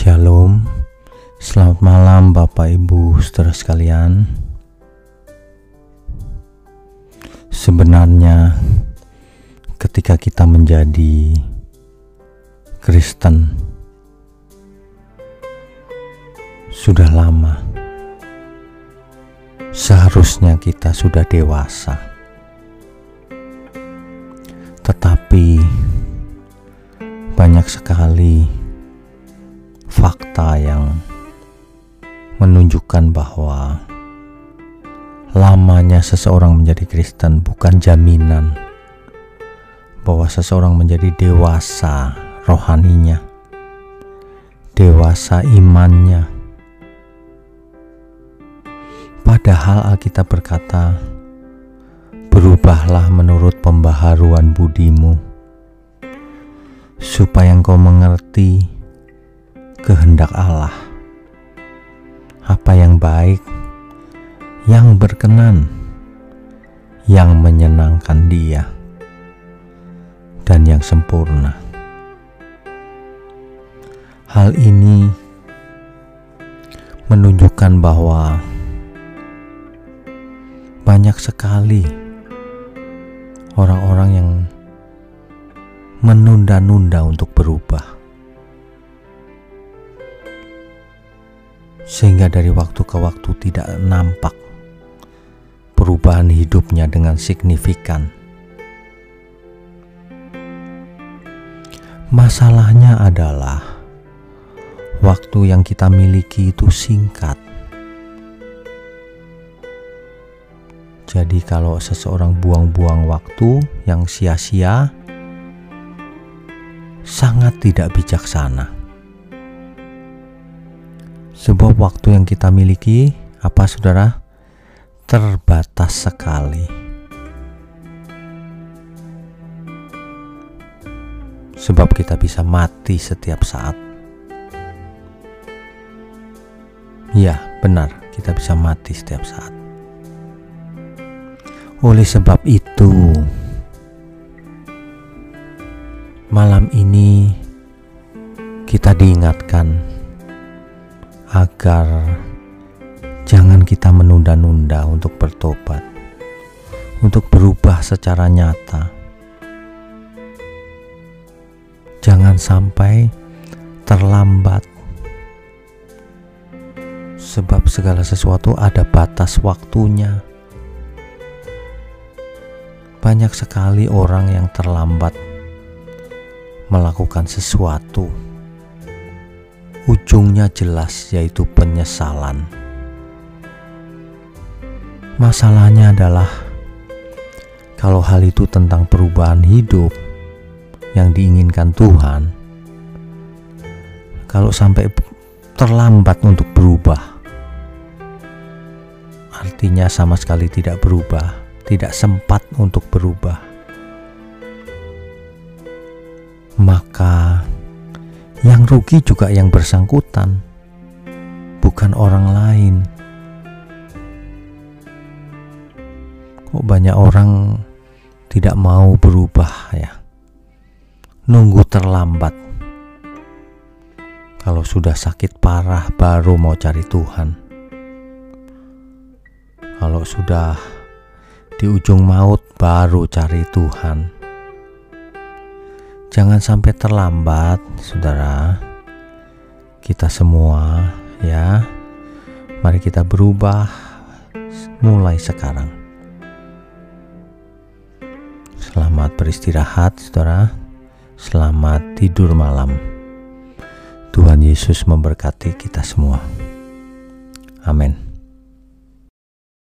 Shalom, selamat malam Bapak Ibu saudara sekalian. Sebenarnya, ketika kita menjadi Kristen, sudah lama, seharusnya kita sudah dewasa, tetapi banyak sekali fakta yang menunjukkan bahwa lamanya seseorang menjadi Kristen bukan jaminan bahwa seseorang menjadi dewasa rohaninya, dewasa imannya. Padahal Alkitab berkata, "Berubahlah menurut pembaharuan budimu, supaya engkau mengerti." Kehendak Allah. Apa yang baik, yang berkenan, yang menyenangkan Dia, dan yang sempurna. Hal ini menunjukkan bahwa banyak sekali orang-orang yang menunda-nunda untuk berubah. Sehingga dari waktu ke waktu tidak nampak perubahan hidupnya dengan signifikan. Masalahnya adalah waktu yang kita miliki itu singkat. Jadi, kalau seseorang buang-buang waktu yang sia-sia, sangat tidak bijaksana. Sebuah waktu yang kita miliki, apa saudara? Terbatas sekali. Sebab kita bisa mati setiap saat. Ya, benar, kita bisa mati setiap saat. Oleh sebab itu, malam ini kita diingatkan agar jangan kita menunda-nunda untuk bertobat, untuk berubah secara nyata. Jangan sampai terlambat, sebab segala sesuatu ada batas waktunya. Banyak sekali orang yang terlambat melakukan sesuatu ujungnya jelas yaitu penyesalan. Masalahnya adalah kalau hal itu tentang perubahan hidup yang diinginkan Tuhan, kalau sampai terlambat untuk berubah, artinya sama sekali tidak berubah, tidak sempat untuk berubah, maka yang rugi juga yang bersangkutan, bukan orang lain. Kok banyak orang tidak mau berubah ya? Nunggu terlambat. Kalau sudah sakit parah baru mau cari Tuhan. Kalau sudah di ujung maut baru cari Tuhan Jangan sampai terlambat, saudara. Kita semua, ya, mari kita berubah mulai sekarang. Selamat beristirahat, saudara. Selamat tidur malam. Tuhan Yesus memberkati kita semua. Amin.